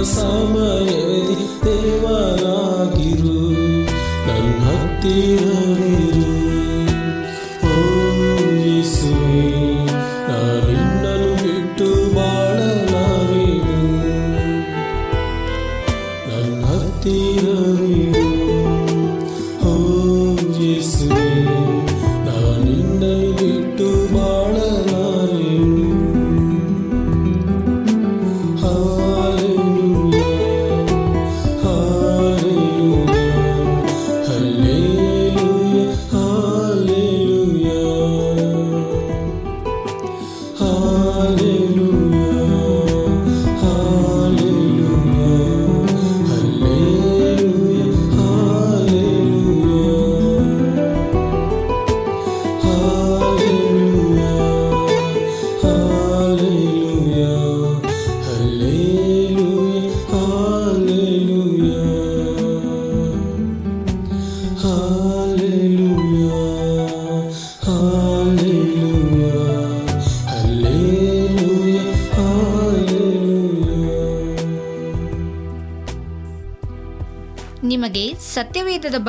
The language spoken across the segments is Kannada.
ಪ್ರಾರ್ಥಿಸುವ ಸಮಯದಿ ದೇವರಾಗಿರು. ನನ್ನ ಹತ್ತಿರವಿರು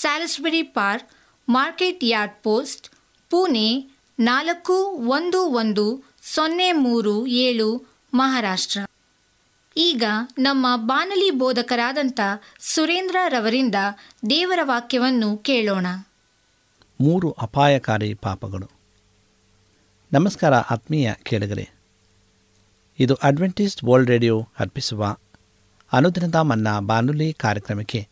Salisbury park, market yard post, Pune ನಾಲ್ಕು ಒಂದು ಒಂದು ಸೊನ್ನೆ ಮೂರು ಏಳು ಮಹಾರಾಷ್ಟ್ರ. ಈಗ ನಮ್ಮ ಬಾನಲಿ ಬೋಧಕರಾದಂಥ ಸುರೇಂದ್ರ ರವರಿಂದ ದೇವರ ವಾಕ್ಯವನ್ನು ಕೇಳೋಣ. ಮೂರು ಅಪಾಯಕಾರಿ ಪಾಪಗಳು. ನಮಸ್ಕಾರ ಆತ್ಮೀಯ ಕೇಳಿದರೆ ಇದು ಅಡ್ವೆಂಟಿಸ್ಟ್ ವರ್ಲ್ಡ್ ರೇಡಿಯೋ ಅರ್ಪಿಸುವ ಅನುದಿನದ ಮನ್ನಾ ಬಾನುಲಿ ಕಾರ್ಯಕ್ರಮಕ್ಕೆ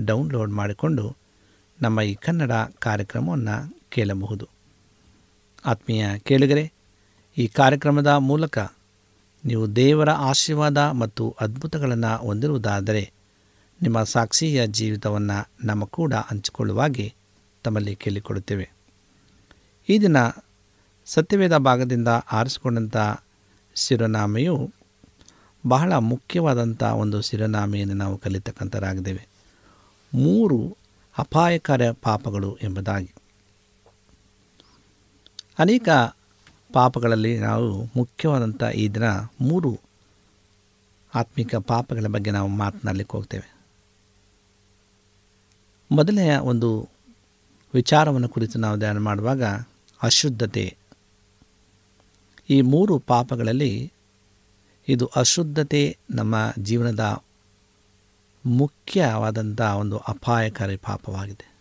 ಡೌನ್ಲೋಡ್ ಮಾಡಿಕೊಂಡು ನಮ್ಮ ಈ ಕನ್ನಡ ಕಾರ್ಯಕ್ರಮವನ್ನು ಕೇಳಬಹುದು. ಆತ್ಮೀಯ ಕೇಳಿಗರೆ, ಈ ಕಾರ್ಯಕ್ರಮದ ಮೂಲಕ ನೀವು ದೇವರ ಆಶೀರ್ವಾದ ಮತ್ತು ಅದ್ಭುತಗಳನ್ನು ಹೊಂದಿರುವುದಾದರೆ ನಿಮ್ಮ ಸಾಕ್ಷಿಯ ಜೀವಿತವನ್ನು ನಮ್ಮ ಕೂಡ ಹಂಚಿಕೊಳ್ಳುವಾಗೆ ತಮ್ಮಲ್ಲಿ ಕೇಳಿಕೊಡುತ್ತೇವೆ. ಈ ದಿನ ಸತ್ಯವೇದ ಭಾಗದಿಂದ ಆರಿಸಿಕೊಂಡಂಥ ಶಿರನಾಮೆಯು ಬಹಳ ಮುಖ್ಯವಾದಂಥ ಒಂದು ಶಿರನಾಮೆಯನ್ನು ನಾವು ಕಲಿತಕ್ಕಂಥರಾಗಿದ್ದೇವೆ ಮೂರು ಅಪಾಯಕರ ಪಾಪಗಳು ಎಂಬುದಾಗಿ. ಅನೇಕ ಪಾಪಗಳಲ್ಲಿ ನಾವು ಮುಖ್ಯವಾದಂಥ ಈ ದಿನ ಮೂರು ಆತ್ಮಿಕ ಪಾಪಗಳ ಬಗ್ಗೆ ನಾವು ಮಾತನಾಡಲಿಕ್ಕೆ ಹೋಗ್ತೇವೆ. ಮೊದಲನೆಯ ಒಂದು ವಿಚಾರವನ್ನು ಕುರಿತು ನಾವು ಧ್ಯಾನ ಮಾಡುವಾಗ ಅಶುದ್ಧತೆ. ಈ ಮೂರು ಪಾಪಗಳಲ್ಲಿ ಇದು ಅಶುದ್ಧತೆ ನಮ್ಮ ಜೀವನದ ಮುಖ್ಯವಾದಂಥ ಒಂದು ಅಪಾಯಕಾರಿ ಪಾಪವಾಗಿದೆ.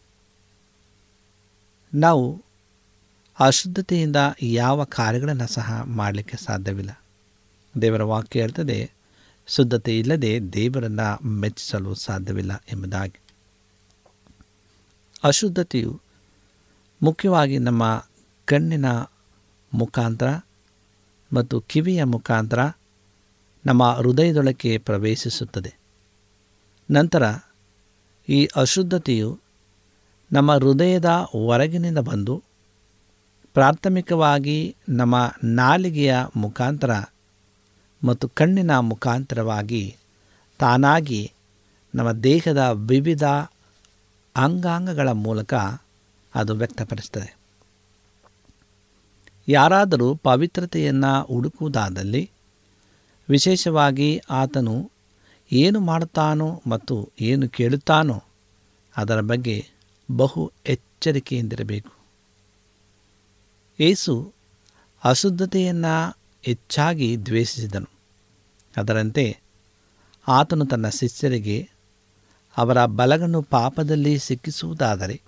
ನಾವು ಅಶುದ್ಧತೆಯಿಂದ ಯಾವ ಕಾರ್ಯಗಳನ್ನು ಸಹ ಮಾಡಲಿಕ್ಕೆ ಸಾಧ್ಯವಿಲ್ಲ. ದೇವರ ವಾಕ್ಯ ಇರ್ತದೆ ಶುದ್ಧತೆ ಇಲ್ಲದೆ ದೇವರನ್ನು ಮೆಚ್ಚಿಸಲು ಸಾಧ್ಯವಿಲ್ಲ ಎಂಬುದಾಗಿ. ಅಶುದ್ಧತೆಯು ಮುಖ್ಯವಾಗಿ ನಮ್ಮ ಕಣ್ಣಿನ ಮುಖಾಂತರ ಮತ್ತು ಕಿವಿಯ ಮುಖಾಂತರ ನಮ್ಮ ಹೃದಯದೊಳಕ್ಕೆ ಪ್ರವೇಶಿಸುತ್ತದೆ. ನಂತರ ಈ ಅಶುದ್ಧತೆಯು ನಮ್ಮ ಹೃದಯದ ಹೊರಗಿನಿಂದ ಬಂದು ಪ್ರಾಥಮಿಕವಾಗಿ ನಮ್ಮ ನಾಲಿಗೆಯ ಮುಖಾಂತರ ಮತ್ತು ಕಣ್ಣಿನ ಮುಖಾಂತರವಾಗಿ ತಾನಾಗಿ ನಮ್ಮ ದೇಹದ ವಿವಿಧ ಅಂಗಾಂಗಗಳ ಮೂಲಕ ಅದು ವ್ಯಕ್ತಪಡಿಸ್ತದೆ ಯಾರಾದರೂ ಪವಿತ್ರತೆಯನ್ನು ಹುಡುಕುವುದಾದಲ್ಲಿ ವಿಶೇಷವಾಗಿ ಆತನು ಏನು ಮಾಡುತ್ತಾನೋ ಮತ್ತು ಏನು ಕೇಳುತ್ತಾನೋ ಅದರ ಬಗ್ಗೆ ಬಹು ಎಚ್ಚರಿಕೆಯಿಂದಿರಬೇಕು. ಏಸು ಅಶುದ್ಧತೆಯನ್ನು ಹೆಚ್ಚಾಗಿ ದ್ವೇಷಿಸಿದನು. ಅದರಂತೆ ಆತನು ತನ್ನ ಶಿಷ್ಯರಿಗೆ ಅವರ ಬಲಗನ್ನು ಪಾಪದಲ್ಲಿ ಸಿಕ್ಕಿಸುವುದಾದರೆ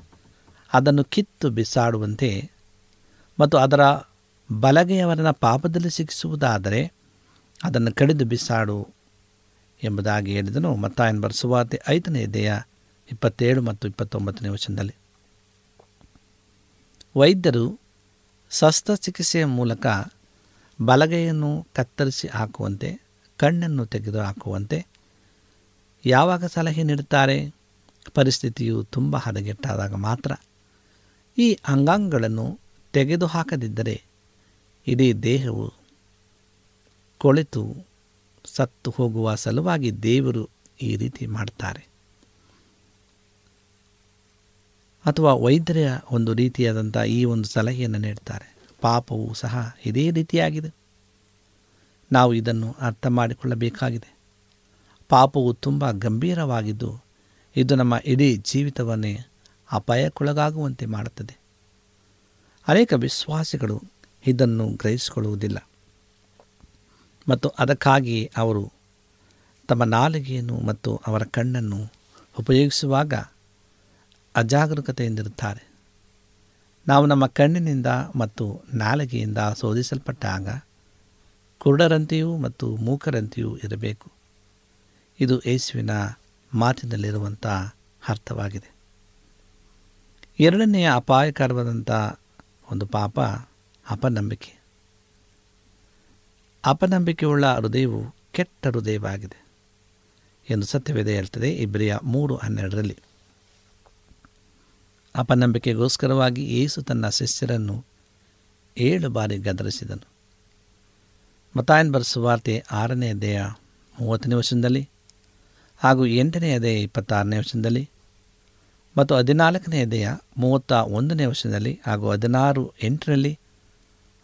ಅದನ್ನು ಕಿತ್ತು ಬಿಸಾಡುವಂತೆ ಮತ್ತು ಅದರ ಬಲಗೆಯವರನ್ನು ಪಾಪದಲ್ಲಿ ಸಿಕ್ಕಿಸುವುದಾದರೆ ಅದನ್ನು ಕಡಿದು ಬಿಸಾಡು ಎಂಬುದಾಗಿ ಹೇಳಿದನು. ಮತ್ತಾಯನ್ ಬರೆಸುವಾತೆ ಐದನೇ ದೇಹ ಇಪ್ಪತ್ತೇಳು ಮತ್ತು ಇಪ್ಪತ್ತೊಂಬತ್ತನೇ ವಚನದಲ್ಲಿ. ವೈದ್ಯರು ಶಸ್ತ್ರಚಿಕಿತ್ಸೆಯ ಮೂಲಕ ಬಲಗೈಯನ್ನು ಕತ್ತರಿಸಿ ಹಾಕುವಂತೆ, ಕಣ್ಣನ್ನು ತೆಗೆದು ಹಾಕುವಂತೆ ಯಾವಾಗ ಸಲಹೆ ನೀಡುತ್ತಾರೆ? ಪರಿಸ್ಥಿತಿಯು ತುಂಬ ಹದಗೆಟ್ಟಾದಾಗ ಮಾತ್ರ. ಈ ಅಂಗಾಂಗಗಳನ್ನು ತೆಗೆದು ಹಾಕದಿದ್ದರೆ ಇಡೀ ದೇಹವು ಕೊಳೆತು ಸತ್ತು ಹೋಗುವ ಸಲುವಾಗಿ ದೇವರು ಈ ರೀತಿ ಮಾಡ್ತಾರೆ. ಅಥವಾ ವೈದ್ಯರ ಒಂದು ರೀತಿಯಾದಂಥ ಈ ಒಂದು ಸಲಹೆಯನ್ನು ನೀಡ್ತಾರೆ. ಪಾಪವು ಸಹ ಇದೇ ರೀತಿಯಾಗಿದೆ. ನಾವು ಇದನ್ನು ಅರ್ಥ ಮಾಡಿಕೊಳ್ಳಬೇಕಾಗಿದೆ. ಪಾಪವು ತುಂಬ ಗಂಭೀರವಾಗಿದ್ದು ಇದು ನಮ್ಮ ಇಡೀ ಜೀವಿತವನ್ನೇ ಅಪಾಯಕ್ಕೊಳಗಾಗುವಂತೆ ಮಾಡುತ್ತದೆ. ಅನೇಕ ವಿಶ್ವಾಸಿಗಳು ಇದನ್ನು ಗ್ರಹಿಸಿಕೊಳ್ಳುವುದಿಲ್ಲ. ಮತ್ತು ಅದಕ್ಕಾಗಿ ಅವರು ತಮ್ಮ ನಾಲಿಗೆಯನ್ನು ಮತ್ತು ಅವರ ಕಣ್ಣನ್ನು ಉಪಯೋಗಿಸುವಾಗ ಅಜಾಗರೂಕತೆಯಿಂದಿರುತ್ತಾರೆ. ನಾವು ನಮ್ಮ ಕಣ್ಣಿನಿಂದ ಮತ್ತು ನಾಲಿಗೆಯಿಂದ ಶೋಧಿಸಲ್ಪಟ್ಟಾಗ ಕುರುಡರಂತೆಯೂ ಮತ್ತು ಮೂಕರಂತೆಯೂ ಇರಬೇಕು. ಇದು ಯೇಸುವಿನ ಮಾತಿನಲ್ಲಿರುವಂಥ ಅರ್ಥವಾಗಿದೆ. ಎರಡನೆಯ ಅಪಾಯಕರವಾದಂಥ ಒಂದು ಪಾಪ, ಅಪನಂಬಿಕೆ. ಅಪನಂಬಿಕೆಯುಳ್ಳ ಹೃದಯವು ಕೆಟ್ಟ ಹೃದಯವಾಗಿದೆ ಎಂದು ಸತ್ಯವೇದ ಹೇಳ್ತದೆ, ಇಬ್ರಿಯ ಮೂರು ಹನ್ನೆರಡರಲ್ಲಿ. ಅಪನಂಬಿಕೆಗೋಸ್ಕರವಾಗಿ ಏಸು ತನ್ನ ಶಿಷ್ಯರನ್ನು ಏಳು ಬಾರಿ ಗದರಿಸಿದನು. ಮತಾಯನ್ ಬರೆಸುವಾರ್ತೆ ಆರನೇ ದೇಹ ಮೂವತ್ತನೇ ವರ್ಷದಲ್ಲಿ ಹಾಗೂ ಎಂಟನೇ ಅಧ್ಯಾಯ ಇಪ್ಪತ್ತಾರನೇ ವರ್ಷದಲ್ಲಿ ಮತ್ತು ಹದಿನಾಲ್ಕನೇ ಅದೆಯ ಮೂವತ್ತ ಒಂದನೇ ವರ್ಷದಲ್ಲಿ ಹಾಗೂ ಹದಿನಾರು ಎಂಟರಲ್ಲಿ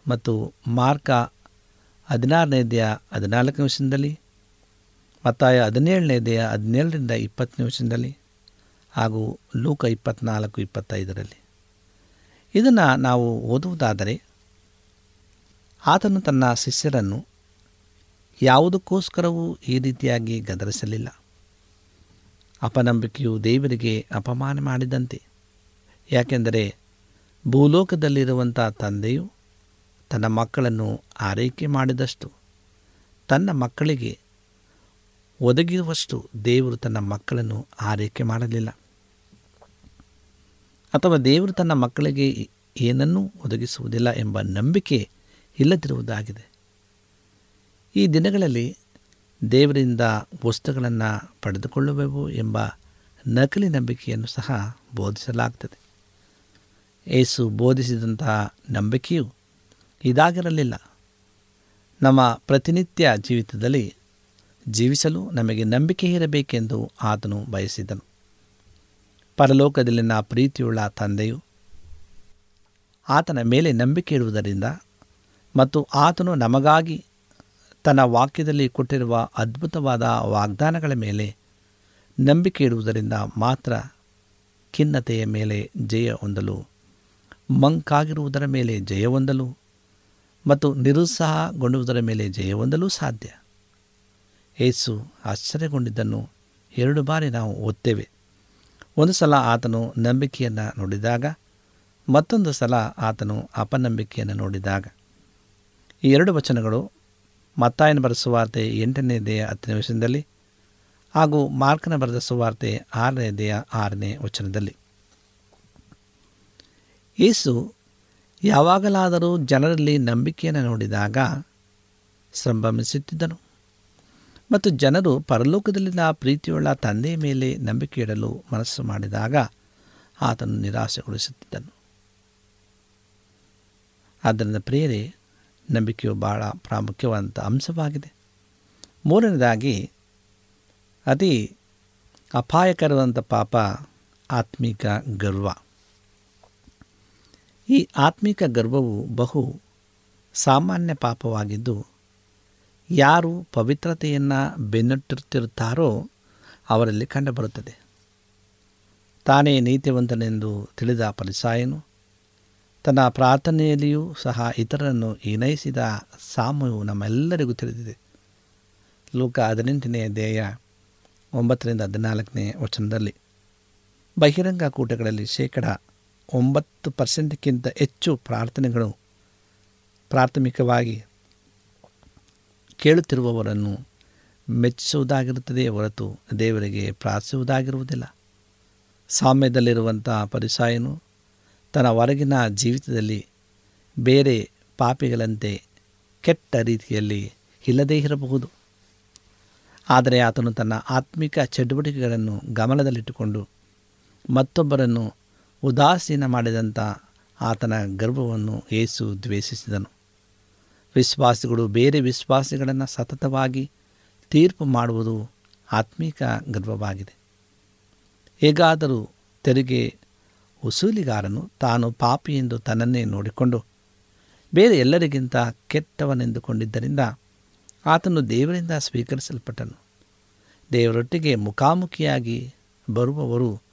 ಮತ್ತು ಮಾರ್ಕ ಹದಿನಾರನೇ ಅಧ್ಯಾಯ ಹದಿನಾಲ್ಕನೇ ವಚನದಲ್ಲಿ, ಮತ್ತಾಯ ಹದಿನೇಳನೇ ಅಧ್ಯಾಯ ಹದಿನೇಳರಿಂದ ಇಪ್ಪತ್ತನೇ ವಚನದಲ್ಲಿ ಹಾಗೂ ಲೂಕ ಇಪ್ಪತ್ನಾಲ್ಕು ಇಪ್ಪತ್ತೈದರಲ್ಲಿ. ಇದನ್ನು ನಾವು ಓದುವುದಾದರೆ, ಆತನು ತನ್ನ ಶಿಷ್ಯರನ್ನು ಯಾವುದಕ್ಕೋಸ್ಕರವೂ ಈ ರೀತಿಯಾಗಿ ಗದರಿಸಲಿಲ್ಲ. ಅಪನಂಬಿಕೆಯು ದೇವರಿಗೆ ಅಪಮಾನ ಮಾಡಿದಂತೆ. ಯಾಕೆಂದರೆ ಭೂಲೋಕದಲ್ಲಿರುವಂಥ ತಂದೆಯು ತನ್ನ ಮಕ್ಕಳನ್ನು ಆರೈಕೆ ಮಾಡಿದಷ್ಟು, ತನ್ನ ಮಕ್ಕಳಿಗೆ ಒದಗಿರುವಷ್ಟು ದೇವರು ತನ್ನ ಮಕ್ಕಳನ್ನು ಆರೈಕೆ ಮಾಡಲಿಲ್ಲ. ಅಥವಾ ದೇವರು ತನ್ನ ಮಕ್ಕಳಿಗೆ ಏನನ್ನೂ ಒದಗಿಸುವುದಿಲ್ಲ ಎಂಬ ನಂಬಿಕೆ ಇಲ್ಲದಿರುವುದಾಗಿದೆ. ಈ ದಿನಗಳಲ್ಲಿ ದೇವರಿಂದ ವಸ್ತುಗಳನ್ನು ಪಡೆದುಕೊಳ್ಳುವೆವು ಎಂಬ ನಕಲಿ ನಂಬಿಕೆಯನ್ನು ಸಹ ಬೋಧಿಸಲಾಗ್ತದೆ. ಏಸು ಬೋಧಿಸಿದಂತಹ ನಂಬಿಕೆಯು ಇದಾಗಿರಲಿಲ್ಲ. ನಮ್ಮ ಪ್ರತಿನಿತ್ಯ ಜೀವಿತದಲ್ಲಿ ಜೀವಿಸಲು ನಮಗೆ ನಂಬಿಕೆ ಇರಬೇಕೆಂದು ಆತನು ಬಯಸಿದನು. ಪರಲೋಕದಲ್ಲಿನ ಪ್ರೀತಿಯುಳ್ಳ ತಂದೆಯು ಆತನ ಮೇಲೆ ನಂಬಿಕೆ ಇಡುವುದರಿಂದ ಮತ್ತು ಆತನು ನಮಗಾಗಿ ತನ್ನ ವಾಕ್ಯದಲ್ಲಿ ಕೊಟ್ಟಿರುವ ಅದ್ಭುತವಾದ ವಾಗ್ದಾನಗಳ ಮೇಲೆ ನಂಬಿಕೆ ಇಡುವುದರಿಂದ ಮಾತ್ರ ಖಿನ್ನತೆಯ ಮೇಲೆ ಜಯ ಹೊಂದಲು, ಮಂಕಾಗಿರುವುದರ ಮೇಲೆ ಜಯ ಹೊಂದಲು ಮತ್ತು ನಿರುತ್ಸಾಹಗೊಂಡುವುದರ ಮೇಲೆ ಜಯ ಹೊಂದಲು ಸಾಧ್ಯ. ಏಸು ಆಶ್ಚರ್ಯಗೊಂಡಿದ್ದನ್ನು ಎರಡು ಬಾರಿ ನಾವು ಓದ್ತೇವೆ ಒಂದು ಸಲ ಆತನು ನಂಬಿಕೆಯನ್ನು ನೋಡಿದಾಗ, ಮತ್ತೊಂದು ಸಲ ಆತನು ಅಪನಂಬಿಕೆಯನ್ನು ನೋಡಿದಾಗ. ಈ ಎರಡು ವಚನಗಳು ಮತ್ತಾಯನ ಬರೆದ ಸುವಾರ್ತೆ ಎಂಟನೇ ದೇಹ ಹತ್ತನೇ ವಚನದಲ್ಲಿ ಹಾಗೂ ಮಾರ್ಕನ ಬರೆದ ಸುವಾರ್ತೆ ಆರನೇ ದೇಹ ಆರನೇ ವಚನದಲ್ಲಿ. ಯೇಸು ಯಾವಾಗಲಾದರೂ ಜನರಲ್ಲಿ ನಂಬಿಕೆಯನ್ನು ನೋಡಿದಾಗ ಸಂಭ್ರಮಿಸುತ್ತಿದ್ದನು. ಮತ್ತು ಜನರು ಪರಲೋಕದಲ್ಲಿನ ಪ್ರೀತಿಯುಳ್ಳ ತಂದೆಯ ಮೇಲೆ ನಂಬಿಕೆ ಇಡಲು ಮನಸ್ಸು ಮಾಡಿದಾಗ ಆತನು ನಿರಾಸೆಗೊಳಿಸುತ್ತಿದ್ದನು ಆದ್ದರಿಂದ ಪ್ರೇರೆ ನಂಬಿಕೆಯು ಬಹಳ ಪ್ರಾಮುಖ್ಯವಾದಂಥ ಅಂಶವಾಗಿದೆ. ಮೂರನೇದಾಗಿ, ಅತಿ ಅಪಾಯಕರವಾದಂಥ ಪಾಪ ಆತ್ಮಿಕ ಗರ್ವ. ಈ ಆತ್ಮಿಕ ಗರ್ವವು ಬಹು ಸಾಮಾನ್ಯ ಪಾಪವಾಗಿದ್ದು, ಯಾರು ಪವಿತ್ರತೆಯನ್ನು ಬೆನ್ನಟ್ಟಿರುತ್ತಿರುತ್ತಾರೋ ಅವರಲ್ಲಿ ಕಂಡುಬರುತ್ತದೆ. ತಾನೇ ನೀತಿವಂತನೆಂದು ತಿಳಿದ ಪರಿಸಾಯನು ತನ್ನ ಪ್ರಾರ್ಥನೆಯಲ್ಲಿಯೂ ಸಹ ಇತರರನ್ನು ಏನೈಸಿದ ಸಾಮವು ನಮ್ಮೆಲ್ಲರಿಗೂ ತಿಳಿದಿದೆ. ಲೋಕ ಹದಿನೆಂಟನೇ ಧ್ಯೇಯ ಒಂಬತ್ತರಿಂದ ಹದಿನಾಲ್ಕನೇ ವಚನದಲ್ಲಿ ಬಹಿರಂಗ ಕೂಟಗಳಲ್ಲಿ ಶೇಕಡ ಒಂಬತ್ತು ಪರ್ಸೆಂಟ್ಗಿಂತ ಹೆಚ್ಚು ಪ್ರಾರ್ಥನೆಗಳು ಪ್ರಾಥಮಿಕವಾಗಿ ಕೇಳುತ್ತಿರುವವರನ್ನು ಮೆಚ್ಚಿಸುವುದಾಗಿರುತ್ತದೆ ಹೊರತು ದೇವರಿಗೆ ಪ್ರಾರ್ಥಿಸುವುದಾಗಿರುವುದಿಲ್ಲ. ಸಾಮ್ಯದಲ್ಲಿರುವಂಥ ಪರಿಸಾಯನು ತನ್ನ ಹೊರಗಿನ ಜೀವಿತದಲ್ಲಿ ಬೇರೆ ಪಾಪಿಗಳಂತೆ ಕೆಟ್ಟ ರೀತಿಯಲ್ಲಿ ಇಲ್ಲದೇ ಇರಬಹುದು. ಆದರೆ ಆತನು ತನ್ನ ಆತ್ಮಿಕ ಚಟುವಟಿಕೆಗಳನ್ನು ಗಮನದಲ್ಲಿಟ್ಟುಕೊಂಡು ಮತ್ತೊಬ್ಬರನ್ನು ಉದಾಸೀನ ಮಾಡಿದಂಥ ಆತನ ಗರ್ವವನ್ನು ಏಸು ದ್ವೇಷಿಸಿದನು. ವಿಶ್ವಾಸಿಗಳು ಬೇರೆ ವಿಶ್ವಾಸಿಗಳನ್ನು ಸತತವಾಗಿ ತೀರ್ಪು ಮಾಡುವುದು ಆತ್ಮೀಕ ಗರ್ವವಾಗಿದೆ. ಹೇಗಾದರೂ ತೆರಿಗೆ ವಸೂಲಿಗಾರನು ತಾನು ಪಾಪಿ ಎಂದು ತನ್ನನ್ನೇ ನೋಡಿಕೊಂಡು ಬೇರೆ ಎಲ್ಲರಿಗಿಂತ ಕೆಟ್ಟವನೆಂದುಕೊಂಡಿದ್ದರಿಂದ ಆತನು ದೇವರಿಂದ ಸ್ವೀಕರಿಸಲ್ಪಟ್ಟನು. ದೇವರೊಟ್ಟಿಗೆ ಮುಖಾಮುಖಿಯಾಗಿ ಬರುವವರು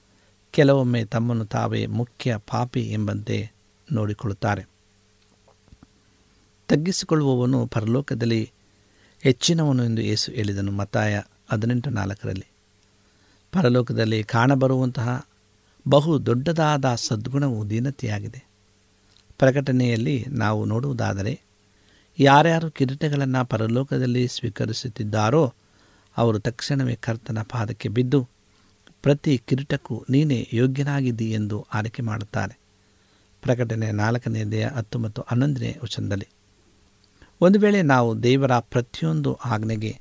ಕೆಲವೊಮ್ಮೆ ತಮ್ಮನ್ನು ತಾವೇ ಮುಖ್ಯ ಪಾಪಿ ಎಂಬಂತೆ ನೋಡಿಕೊಳ್ಳುತ್ತಾರೆ. ತಗ್ಗಿಸಿಕೊಳ್ಳುವವನು ಪರಲೋಕದಲ್ಲಿ ಹೆಚ್ಚಿನವನು ಎಂದು ಯೇಸು ಹೇಳಿದನು ಮತಾಯ ಹದಿನೆಂಟು ನಾಲ್ಕರಲ್ಲಿ. ಪರಲೋಕದಲ್ಲಿ ಕಾಣಬರುವಂತಹ ಬಹು ದೊಡ್ಡದಾದ ಸದ್ಗುಣವು ದೀನತೆಯಾಗಿದೆ. ಪ್ರಕಟಣೆಯಲ್ಲಿ ನಾವು ನೋಡುವುದಾದರೆ, ಯಾರ್ಯಾರು ಕಿರೀಟಗಳನ್ನು ಪರಲೋಕದಲ್ಲಿ ಸ್ವೀಕರಿಸುತ್ತಿದ್ದಾರೋ ಅವರು ತಕ್ಷಣವೇ ಕರ್ತನ ಪಾದಕ್ಕೆ ಬಿದ್ದು ಪ್ರತಿ ಕಿರೀಟಕ್ಕೂ ನೀನೇ ಯೋಗ್ಯನಾಗಿದ್ದಿ ಎಂದು ಆರೈಕೆ ಮಾಡುತ್ತಾರೆ. ಪ್ರಕಟಣೆ ನಾಲ್ಕನೇ ದೇಹ ಹತ್ತು ಮತ್ತು ಹನ್ನೊಂದನೇ ವಚನದಲ್ಲಿ. ಒಂದು ವೇಳೆ ನಾವು ದೇವರ ಪ್ರತಿಯೊಂದು ಆಜ್ಞೆಗೆ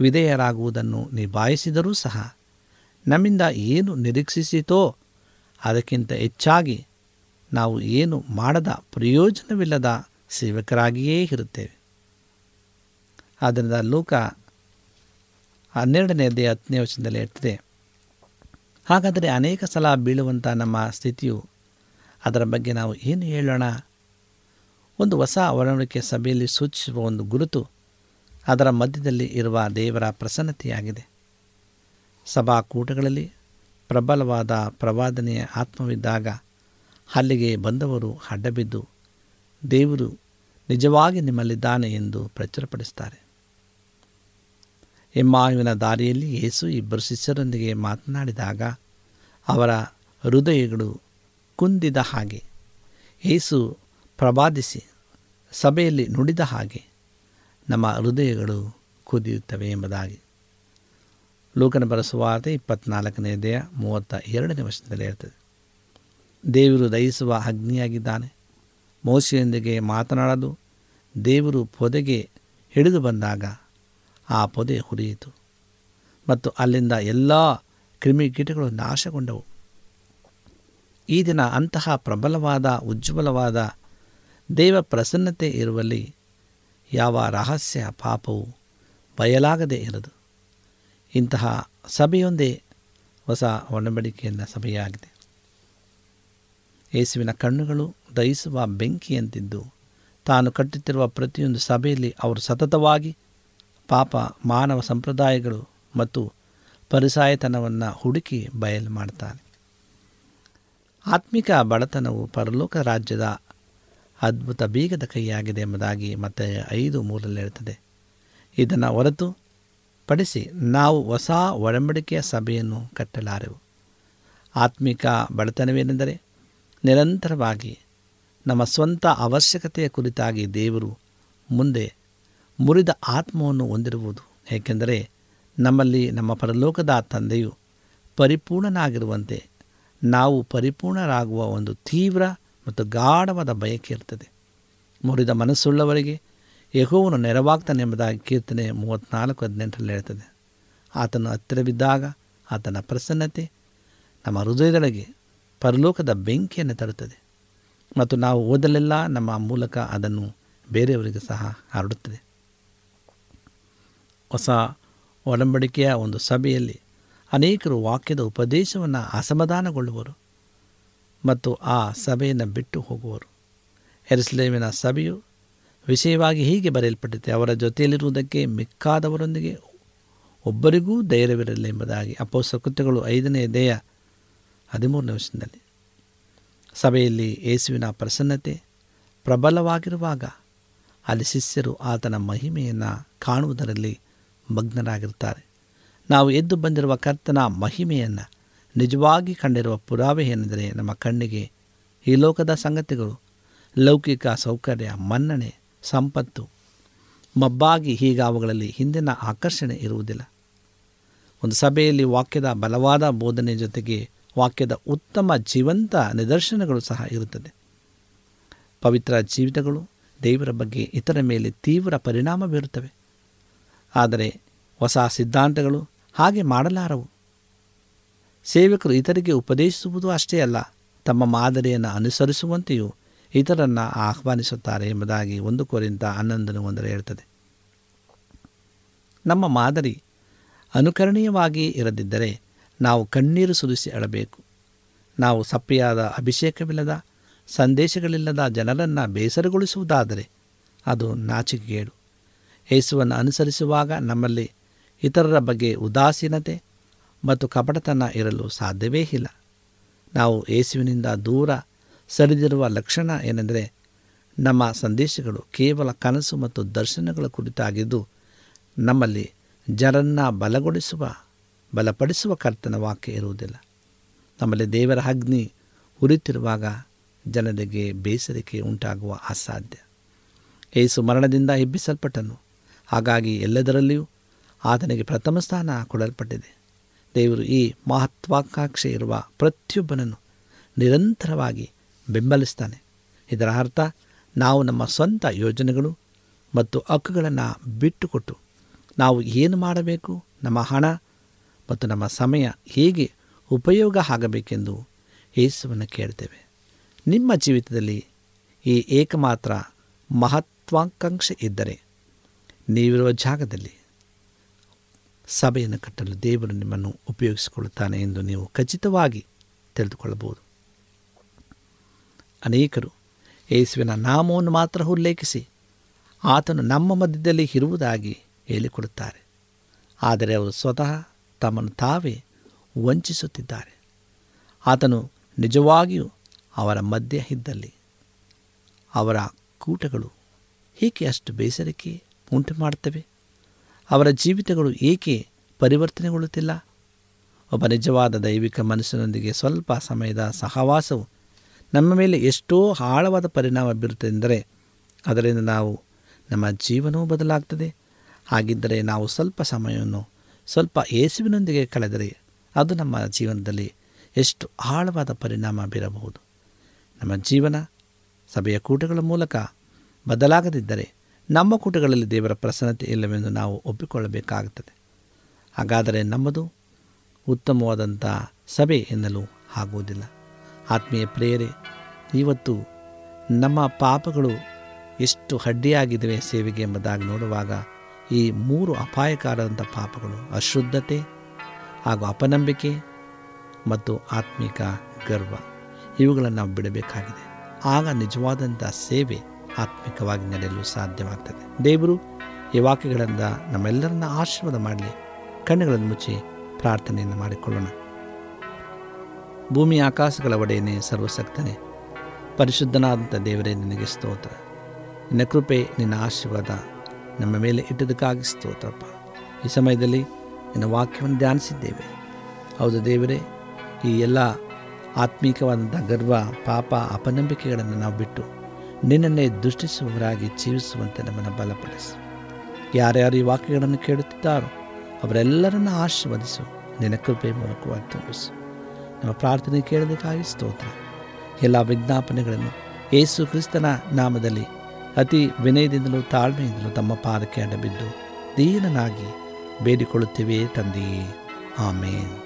ವಿಧೇಯರಾಗುವುದನ್ನು ನಿಭಾಯಿಸಿದರೂ ಸಹ ನಮ್ಮಿಂದ ಏನು ನಿರೀಕ್ಷಿಸಿತೋ ಅದಕ್ಕಿಂತ ಹೆಚ್ಚಾಗಿ ನಾವು ಏನು ಮಾಡದ ಪ್ರಯೋಜನವಿಲ್ಲದ ಸೇವಕರಾಗಿಯೇ ಇರುತ್ತೇವೆ. ಆದ್ದರಿಂದ ಲೋಕ ಹನ್ನೆರಡನೇ ಹತ್ತನೇ ವಚನದಲ್ಲಿ ಇರ್ತದೆ ಹಾಗಾದರೆ ಅನೇಕ ಸಲ ಬೀಳುವಂಥ ನಮ್ಮ ಸ್ಥಿತಿಯು ಅದರ ಬಗ್ಗೆ ನಾವು ಏನು ಹೇಳೋಣ? ಒಂದು ಹೊಸ ಒಡಂಬಡಿಕೆ ಸಭೆಯಲ್ಲಿ ಸೂಚಿಸುವ ಒಂದು ಗುರುತು ಅದರ ಮಧ್ಯದಲ್ಲಿ ಇರುವ ದೇವರ ಪ್ರಸನ್ನತೆಯಾಗಿದೆ. ಸಭಾಕೂಟಗಳಲ್ಲಿ ಪ್ರಬಲವಾದ ಪ್ರವಾದನೆಯ ಆತ್ಮವಿದ್ದಾಗ ಅಲ್ಲಿಗೆ ಬಂದವರು ಅಡ್ಡಬಿದ್ದು ದೇವರು ನಿಜವಾಗಿ ನಿಮ್ಮಲ್ಲಿದ್ದಾನೆ ಎಂದು ಪ್ರಚುರಪಡಿಸ್ತಾರೆ ಎಮ್ಮಾಯುವಿನ ದಾರಿಯಲ್ಲಿ ಯೇಸು ಇಬ್ಬರು ಶಿಷ್ಯರೊಂದಿಗೆ ಮಾತನಾಡಿದಾಗ ಅವರ ಹೃದಯಗಳು ಕುಂದಿದ ಹಾಗೆ, ಯೇಸು ಪ್ರಬಾದಿಸಿ ಸಭೆಯಲ್ಲಿ ನುಡಿದ ಹಾಗೆ ನಮ್ಮ ಹೃದಯಗಳು ಕುದಿಯುತ್ತವೆ ಎಂಬುದಾಗಿ. ಲೋಕನ ಬರೆಸುವಾರ್ತೆ ಇಪ್ಪತ್ನಾಲ್ಕನೇ ದೇಹ ಮೂವತ್ತ ಎರಡನೇ ವರ್ಷದಲ್ಲಿ ಇರ್ತದೆ ದೇವರು ದಯಿಸುವ ಅಗ್ನಿಯಾಗಿದ್ದಾನೆ. ಮೋಸೆಯೊಂದಿಗೆ ಮಾತನಾಡಲು ದೇವರು ಪೊದೆಗೆ ಹಿಡಿದು ಬಂದಾಗ ಆ ಪೊದೆ ಹುರಿಯಿತು. ಮತ್ತು ಅಲ್ಲಿಂದ ಎಲ್ಲ ಕ್ರಿಮಿಕೀಟಗಳು ನಾಶಗೊಂಡವು. ಈ ದಿನ ಅಂತಹ ಪ್ರಬಲವಾದ, ಉಜ್ವಲವಾದ ದೇವ ಪ್ರಸನ್ನತೆ ಇರುವಲ್ಲಿ ಯಾವ ರಹಸ್ಯ ಪಾಪವು ಬಯಲಾಗದೇ ಇರದು. ಇಂತಹ ಸಭೆಯೊಂದೇ ಹೊಸ ಒಡಂಬಡಿಕೆಯನ್ನು ಸಭೆಯಾಗಿದೆ. ಯೇಸುವಿನ ಕಣ್ಣುಗಳು ದಹಿಸುವ ಬೆಂಕಿಯಂತಿದ್ದು ತಾನು ಕಟ್ಟುತ್ತಿರುವ ಪ್ರತಿಯೊಂದು ಸಭೆಯಲ್ಲಿ ಅವರು ಸತತವಾಗಿ ಪಾಪ ಮಾನವ ಸಂಪ್ರದಾಯಗಳು ಮತ್ತು ಪರಿಸಾಯತನವನ್ನು ಹುಡುಕಿ ಬಯಲು ಮಾಡ್ತಾನೆ. ಆತ್ಮಿಕ ಬಡತನವು ಪರಲೋಕ ರಾಜ್ಯದ ಅದ್ಭುತ ಬೀಗದ ಕೈಯಾಗಿದೆ ಎಂಬುದಾಗಿ ಮತ್ತೆ ಐದು ಮೂರಲ್ಲಿ ಹೇಳ್ತದೆ. ಇದನ್ನು ಹೊರತು ಪಡಿಸಿ ನಾವು ಹೊಸ ಒಡಂಬಡಿಕೆಯ ಸಭೆಯನ್ನು ಕಟ್ಟಲಾರೆವು. ಆತ್ಮಿಕ ಬಡತನವೇನೆಂದರೆ ನಿರಂತರವಾಗಿ ನಮ್ಮ ಸ್ವಂತ ಅವಶ್ಯಕತೆಯ ಕುರಿತಾಗಿ ದೇವರು ಮುಂದೆ ಮುರಿದ ಆತ್ಮವನ್ನು ಹೊಂದಿರುವುದು. ಏಕೆಂದರೆ ನಮ್ಮಲ್ಲಿ ನಮ್ಮ ಪರಲೋಕದ ತಂದೆಯು ಪರಿಪೂರ್ಣನಾಗಿರುವಂತೆ ನಾವು ಪರಿಪೂರ್ಣರಾಗುವ ಒಂದು ತೀವ್ರ ಮತ್ತು ಗಾಢವಾದ ಬಯಕೆ ಇರ್ತದೆ. ಮುರಿದ ಮನಸ್ಸುಳ್ಳವರಿಗೆ ಯಹೋವನು ನೆರವಾಗ್ತಾನೆ ಎಂಬುದಾಗಿ ಕೀರ್ತನೆ ಮೂವತ್ತ್ನಾಲ್ಕು ಹದಿನೆಂಟರಲ್ಲಿ ಹೇಳ್ತದೆ. ಆತನು ಹತ್ತಿರವಿದ್ದಾಗ ಆತನ ಪ್ರಸನ್ನತೆ ನಮ್ಮ ಹೃದಯದೊಳಗೆ ಪರಲೋಕದ ಬೆಂಕಿಯನ್ನು ತರುತ್ತದೆ. ಮತ್ತು ನಾವು ಓದಲೆಲ್ಲ ನಮ್ಮ ಮೂಲಕ ಅದನ್ನು ಬೇರೆಯವರಿಗೆ ಸಹ ಹರಡುತ್ತದೆ. ಹೊಸ ಒಡಂಬಡಿಕೆಯ ಒಂದು ಸಭೆಯಲ್ಲಿ ಅನೇಕರು ವಾಕ್ಯದ ಉಪದೇಶವನ್ನು ಅಸಮಾಧಾನಗೊಳ್ಳುವರು ಮತ್ತು ಆ ಸಭೆಯನ್ನು ಬಿಟ್ಟು ಹೋಗುವರು. ಎರಿಸ್ಲೇಮಿನ ಸಭೆಯು ವಿಷಯವಾಗಿ ಹೀಗೆ ಬರೆಯಲ್ಪಟ್ಟಿದೆ, ಅವರ ಜೊತೆಯಲ್ಲಿರುವುದಕ್ಕೆ ಮಿಕ್ಕಾದವರೊಂದಿಗೆ ಒಬ್ಬರಿಗೂ ಧೈರ್ಯವಿರಲಿ ಎಂಬುದಾಗಿ. ಅಪೋಸ ಕೃತ್ಯಗಳು ಐದನೇ ದೇಹ ಹದಿಮೂರನೇ ವರ್ಷದಲ್ಲಿ ಸಭೆಯಲ್ಲಿ ಯೇಸುವಿನ ಪ್ರಸನ್ನತೆ ಪ್ರಬಲವಾಗಿರುವಾಗ ಅಲ್ಲಿ ಶಿಷ್ಯರು ಆತನ ಮಹಿಮೆಯನ್ನು ಕಾಣುವುದರಲ್ಲಿ ಮಗ್ನರಾಗಿರ್ತಾರೆ ನಾವು ಎದ್ದು ಬಂದಿರುವ ಕರ್ತನ ಮಹಿಮೆಯನ್ನು ನಿಜವಾಗಿ ಕಂಡಿರುವ ಪುರಾವೆ ಏನೆಂದರೆ ನಮ್ಮ ಕಣ್ಣಿಗೆ ಈ ಲೋಕದ ಸಂಗತಿಗಳು. ಲೌಕಿಕ ಸೌಕರ್ಯ, ಮನ್ನಣೆ, ಸಂಪತ್ತು. ಮಬ್ಬಾಗಿ ಹೀಗೆ ಅವುಗಳಲ್ಲಿ ಹಿಂದಿನ ಆಕರ್ಷಣೆ ಇರುವುದಿಲ್ಲ. ಒಂದು ಸಭೆಯಲ್ಲಿ ವಾಕ್ಯದ ಬಲವಾದ ಬೋಧನೆ ಜೊತೆಗೆ ವಾಕ್ಯದ ಉತ್ತಮ ಜೀವಂತ ನಿದರ್ಶನಗಳು ಸಹ ಇರುತ್ತದೆ. ಪವಿತ್ರ ಜೀವಿತಗಳು ದೇವರ ಬಗ್ಗೆ ಇತರ ಮೇಲೆ ತೀವ್ರ ಪರಿಣಾಮ ಬೀರುತ್ತವೆ. ಆದರೆ ಹೊಸ ಸಿದ್ಧಾಂತಗಳು ಹಾಗೆ ಮಾಡಲಾರವು. ಸೇವಕರು ಇತರಿಗೆ ಉಪದೇಶಿಸುವುದು ಅಷ್ಟೇ ಅಲ್ಲ, ತಮ್ಮ ಮಾದರಿಯನ್ನು ಅನುಸರಿಸುವಂತೆಯೂ ಇತರನ್ನು ಆಹ್ವಾನಿಸುತ್ತಾರೆ ಎಂಬುದಾಗಿ ಒಂದು ಕೋರಿಂದ ಹನ್ನೊಂದನ್ನು ಒಂದರ ಹೇಳ್ತದೆ. ನಮ್ಮ ಮಾದರಿ ಅನುಕರಣೀಯವಾಗಿ ಇರದಿದ್ದರೆ ನಾವು ಕಣ್ಣೀರು ಸುರಿಸಿ ಅಳಬೇಕು. ನಾವು ಸಪ್ಪೆಯಾದ ಅಭಿಷೇಕವಿಲ್ಲದ, ಸಂದೇಶಗಳಿಲ್ಲದ ಜನರನ್ನು ಬೇಸರಗೊಳಿಸುವುದಾದರೆ ಅದು ನಾಚಿಕೆಗೇಡು. ಯೇಸುವನ್ನು ಅನುಸರಿಸುವಾಗ ನಮ್ಮಲ್ಲಿ ಇತರರ ಬಗ್ಗೆ ಉದಾಸೀನತೆ ಮತ್ತು ಕಪಟತನ ಇರಲು ಸಾಧ್ಯವೇ ಇಲ್ಲ. ನಾವು ಯೇಸುವಿನಿಂದ ದೂರ ಸರಿದಿರುವ ಲಕ್ಷಣ ಏನೆಂದರೆ ನಮ್ಮ ಸಂದೇಶಗಳು ಕೇವಲ ಕನಸು ಮತ್ತು ದರ್ಶನಗಳ ಕುರಿತಾಗಿದ್ದು ನಮ್ಮಲ್ಲಿ ಜನರನ್ನು ಬಲಗೊಳಿಸುವ, ಬಲಪಡಿಸುವ ಕರ್ತನ ವಾಕ್ಯ ಇರುವುದಿಲ್ಲ. ನಮ್ಮಲ್ಲಿ ದೇವರ ಅಗ್ನಿ ಉರಿತಿರುವಾಗ ಜನರಿಗೆ ಬೇಸರಿಕೆ ಉಂಟಾಗುವ ಅಸಾಧ್ಯ. ಏಸು ಮರಣದಿಂದ ಎಬ್ಬಿಸಲ್ಪಟ್ಟನು. ಹಾಗಾಗಿ ಎಲ್ಲದರಲ್ಲಿಯೂ ಆತನಿಗೆ ಪ್ರಥಮ ಸ್ಥಾನ ಕೊಡಲ್ಪಟ್ಟಿದೆ. ದೇವರು ಈ ಮಹತ್ವಾಕಾಂಕ್ಷೆ ಇರುವ ಪ್ರತಿಯೊಬ್ಬನನ್ನು ನಿರಂತರವಾಗಿ ಬೆಂಬಲಿಸ್ತಾನೆ. ಇದರ ಅರ್ಥ ನಾವು ನಮ್ಮ ಸ್ವಂತ ಯೋಜನೆಗಳು ಮತ್ತು ಹಕ್ಕುಗಳನ್ನು ಬಿಟ್ಟುಕೊಟ್ಟು ನಾವು ಏನು ಮಾಡಬೇಕು, ನಮ್ಮ ಹಣ ಮತ್ತು ನಮ್ಮ ಸಮಯ ಹೇಗೆ ಉಪಯೋಗ ಆಗಬೇಕೆಂದು ಯೇಸುವನ್ನು ಕೇಳ್ತೇವೆ. ನಿಮ್ಮ ಜೀವಿತದಲ್ಲಿ ಈ ಏಕಮಾತ್ರ ಮಹತ್ವಾಕಾಂಕ್ಷೆ ಇದ್ದರೆ ನೀವಿರುವ ಜಾಗದಲ್ಲಿ ಸಭೆಯನ್ನು ಕಟ್ಟಲು ದೇವರು ನಿಮ್ಮನ್ನು ಉಪಯೋಗಿಸಿಕೊಳ್ಳುತ್ತಾನೆ ಎಂದು ನೀವು ಖಚಿತವಾಗಿ ತಿಳಿದುಕೊಳ್ಳಬಹುದು. ಅನೇಕರು ಯೇಸುವಿನ ನಾಮವನ್ನು ಮಾತ್ರ ಉಲ್ಲೇಖಿಸಿ ಆತನು ನಮ್ಮ ಮಧ್ಯದಲ್ಲಿ ಇರುವುದಾಗಿ ಹೇಳಿಕೊಡುತ್ತಾರೆ. ಆದರೆ ಅವರು ಸ್ವತಃ ತಮ್ಮನ್ನು ತಾವೇ ವಂಚಿಸುತ್ತಿದ್ದಾರೆ. ಆತನು ನಿಜವಾಗಿಯೂ ಅವರ ಮಧ್ಯ ಇದ್ದಲ್ಲಿ ಅವರ ಕೂಟಗಳು ಹೀಗೆ ಅಷ್ಟು ಬೇಸರಿಕೆ ಉಂಟು ಮಾಡುತ್ತವೆ. ಅವರ ಜೀವಿತಗಳು ಏಕೆ ಪರಿವರ್ತನೆಗೊಳ್ಳುತ್ತಿಲ್ಲ? ಒಬ್ಬ ನಿಜವಾದ ದೈವಿಕ ಮನಸ್ಸಿನೊಂದಿಗೆ ಸ್ವಲ್ಪ ಸಮಯದ ಸಹವಾಸವು ನಮ್ಮ ಮೇಲೆ ಎಷ್ಟೋ ಆಳವಾದ ಪರಿಣಾಮ ಬೀರುತ್ತದೆಂದರೆ ಅದರಿಂದ ನಾವು ನಮ್ಮ ಜೀವನವೂ ಬದಲಾಗ್ತದೆ. ಹಾಗಿದ್ದರೆ ನಾವು ಸ್ವಲ್ಪ ಸಮಯವನ್ನು ಸ್ವಲ್ಪ ಯೇಸುವಿನೊಂದಿಗೆ ಕಳೆದರೆ ಅದು ನಮ್ಮ ಜೀವನದಲ್ಲಿ ಎಷ್ಟು ಆಳವಾದ ಪರಿಣಾಮ ಬೀರಬಹುದು. ನಮ್ಮ ಜೀವನ ಸಭೆಯ ಕೂಟಗಳ ಮೂಲಕ ಬದಲಾಗದಿದ್ದರೆ ನಮ್ಮ ಕೂಟಗಳಲ್ಲಿ ದೇವರ ಪ್ರಸನ್ನತೆ ಇಲ್ಲವೆಂದು ನಾವು ಒಪ್ಪಿಕೊಳ್ಳಬೇಕಾಗುತ್ತದೆ. ಹಾಗಾದರೆ ನಮ್ಮದು ಉತ್ತಮವಾದಂಥ ಸಭೆ ಎನ್ನಲು ಆಗುವುದಿಲ್ಲ. ಆತ್ಮೀಯ ಪ್ರೇಯರೆ, ಇವತ್ತು ನಮ್ಮ ಪಾಪಗಳು ಎಷ್ಟು ಅಡ್ಡಿಯಾಗಿದ್ದಾವೆ ಸೇವೆಗೆ ಎಂಬುದಾಗಿ ನೋಡುವಾಗ ಈ ಮೂರು ಅಪಾಯಕಾರದಂಥ ಪಾಪಗಳು ಅಶುದ್ಧತೆ ಹಾಗೂ ಅಪನಂಬಿಕೆ ಮತ್ತು ಆತ್ಮಿಕ ಗರ್ವ, ಇವುಗಳನ್ನು ನಾವು ಬಿಡಬೇಕಾಗಿದೆ. ಆಗ ನಿಜವಾದಂಥ ಸೇವೆ ಆತ್ಮಿಕವಾಗಿ ನಡೆಯಲು ಸಾಧ್ಯವಾಗ್ತದೆ. ದೇವರು ಈ ವಾಕ್ಯಗಳಿಂದ ನಮ್ಮೆಲ್ಲರನ್ನ ಆಶೀರ್ವಾದ ಮಾಡಲಿ. ಕಣ್ಣುಗಳನ್ನು ಮುಚ್ಚಿ ಪ್ರಾರ್ಥನೆಯನ್ನು ಮಾಡಿಕೊಳ್ಳೋಣ. ಭೂಮಿ ಆಕಾಶಗಳ ಒಡೆಯನೇ ಸರ್ವಸಕ್ತನೇ ಪರಿಶುದ್ಧನಾದಂಥ ದೇವರೇ, ನಿನಗೆ ಸ್ತೋತ್ರ. ನಿನ್ನ ಕೃಪೆ, ನಿನ್ನ ಆಶೀರ್ವಾದ ನಮ್ಮ ಮೇಲೆ ಇಟ್ಟದಕ್ಕಾಗಿ ಸ್ತೋತ್ರಪ್ಪ. ಈ ಸಮಯದಲ್ಲಿ ನಿನ್ನ ವಾಕ್ಯವನ್ನು ಧ್ಯಾನಿಸಿದ್ದೇವೆ. ಹೌದು ದೇವರೇ, ಈ ಎಲ್ಲ ಆತ್ಮೀಕವಾದಂಥ ಗರ್ವ, ಪಾಪ, ಅಪನಂಬಿಕೆಗಳನ್ನು ನಾವು ಬಿಟ್ಟು ನಿನ್ನನ್ನೇ ದೃಷ್ಟಿಸುವವರಾಗಿ ಜೀವಿಸುವಂತೆ ನಮ್ಮನ್ನು ಬಲಪಡಿಸು. ಯಾರ್ಯಾರು ಈ ವಾಕ್ಯಗಳನ್ನು ಕೇಳುತ್ತಿದ್ದಾರೋ ಅವರೆಲ್ಲರನ್ನು ಆಶೀರ್ವದಿಸು. ನಿನ್ನ ಕೃಪೆ ಮೂಲಕವಾಗಿ ತುಂಬಿಸು. ನಮ್ಮ ಪ್ರಾರ್ಥನೆ ಕೇಳೋದಕ್ಕಾಗಿ ಸ್ತೋತ್ರ. ಎಲ್ಲ ವಿಜ್ಞಾಪನೆಗಳನ್ನು ಯೇಸು ಕ್ರಿಸ್ತನ ನಾಮದಲ್ಲಿ ಅತಿ ವಿನಯದಿಂದಲೂ ತಾಳ್ಮೆಯಿಂದಲೂ ತಮ್ಮ ಪಾದಕ್ಕೆ ಅಡಬಿದ್ದು ದೀನನಾಗಿ ಬೇಡಿಕೊಳ್ಳುತ್ತೇವೆ ತಂದೆಯೇ. ಆಮೇನ್.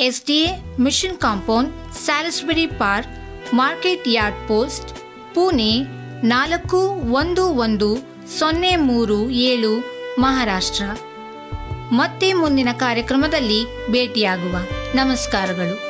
S D A mission compound, Salisbury park, market yard post, Pune ನಾಲ್ಕು ಒಂದು ಒಂದು ಸೊನ್ನೆ ಮೂರು ಏಳು, ಮಹಾರಾಷ್ಟ್ರ. ಮತ್ತೆ ಮುಂದಿನ ಕಾರ್ಯಕ್ರಮದಲ್ಲಿ ಭೇಟಿಯಾಗುವ. ನಮಸ್ಕಾರಗಳು.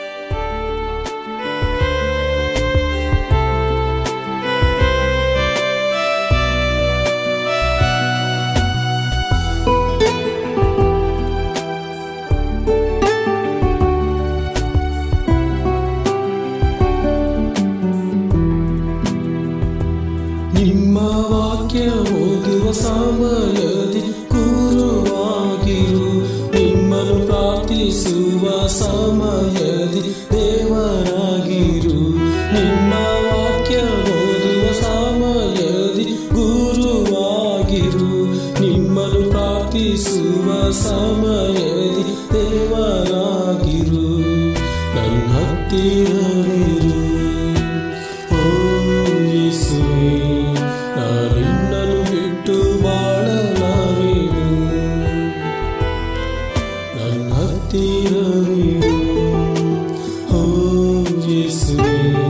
you.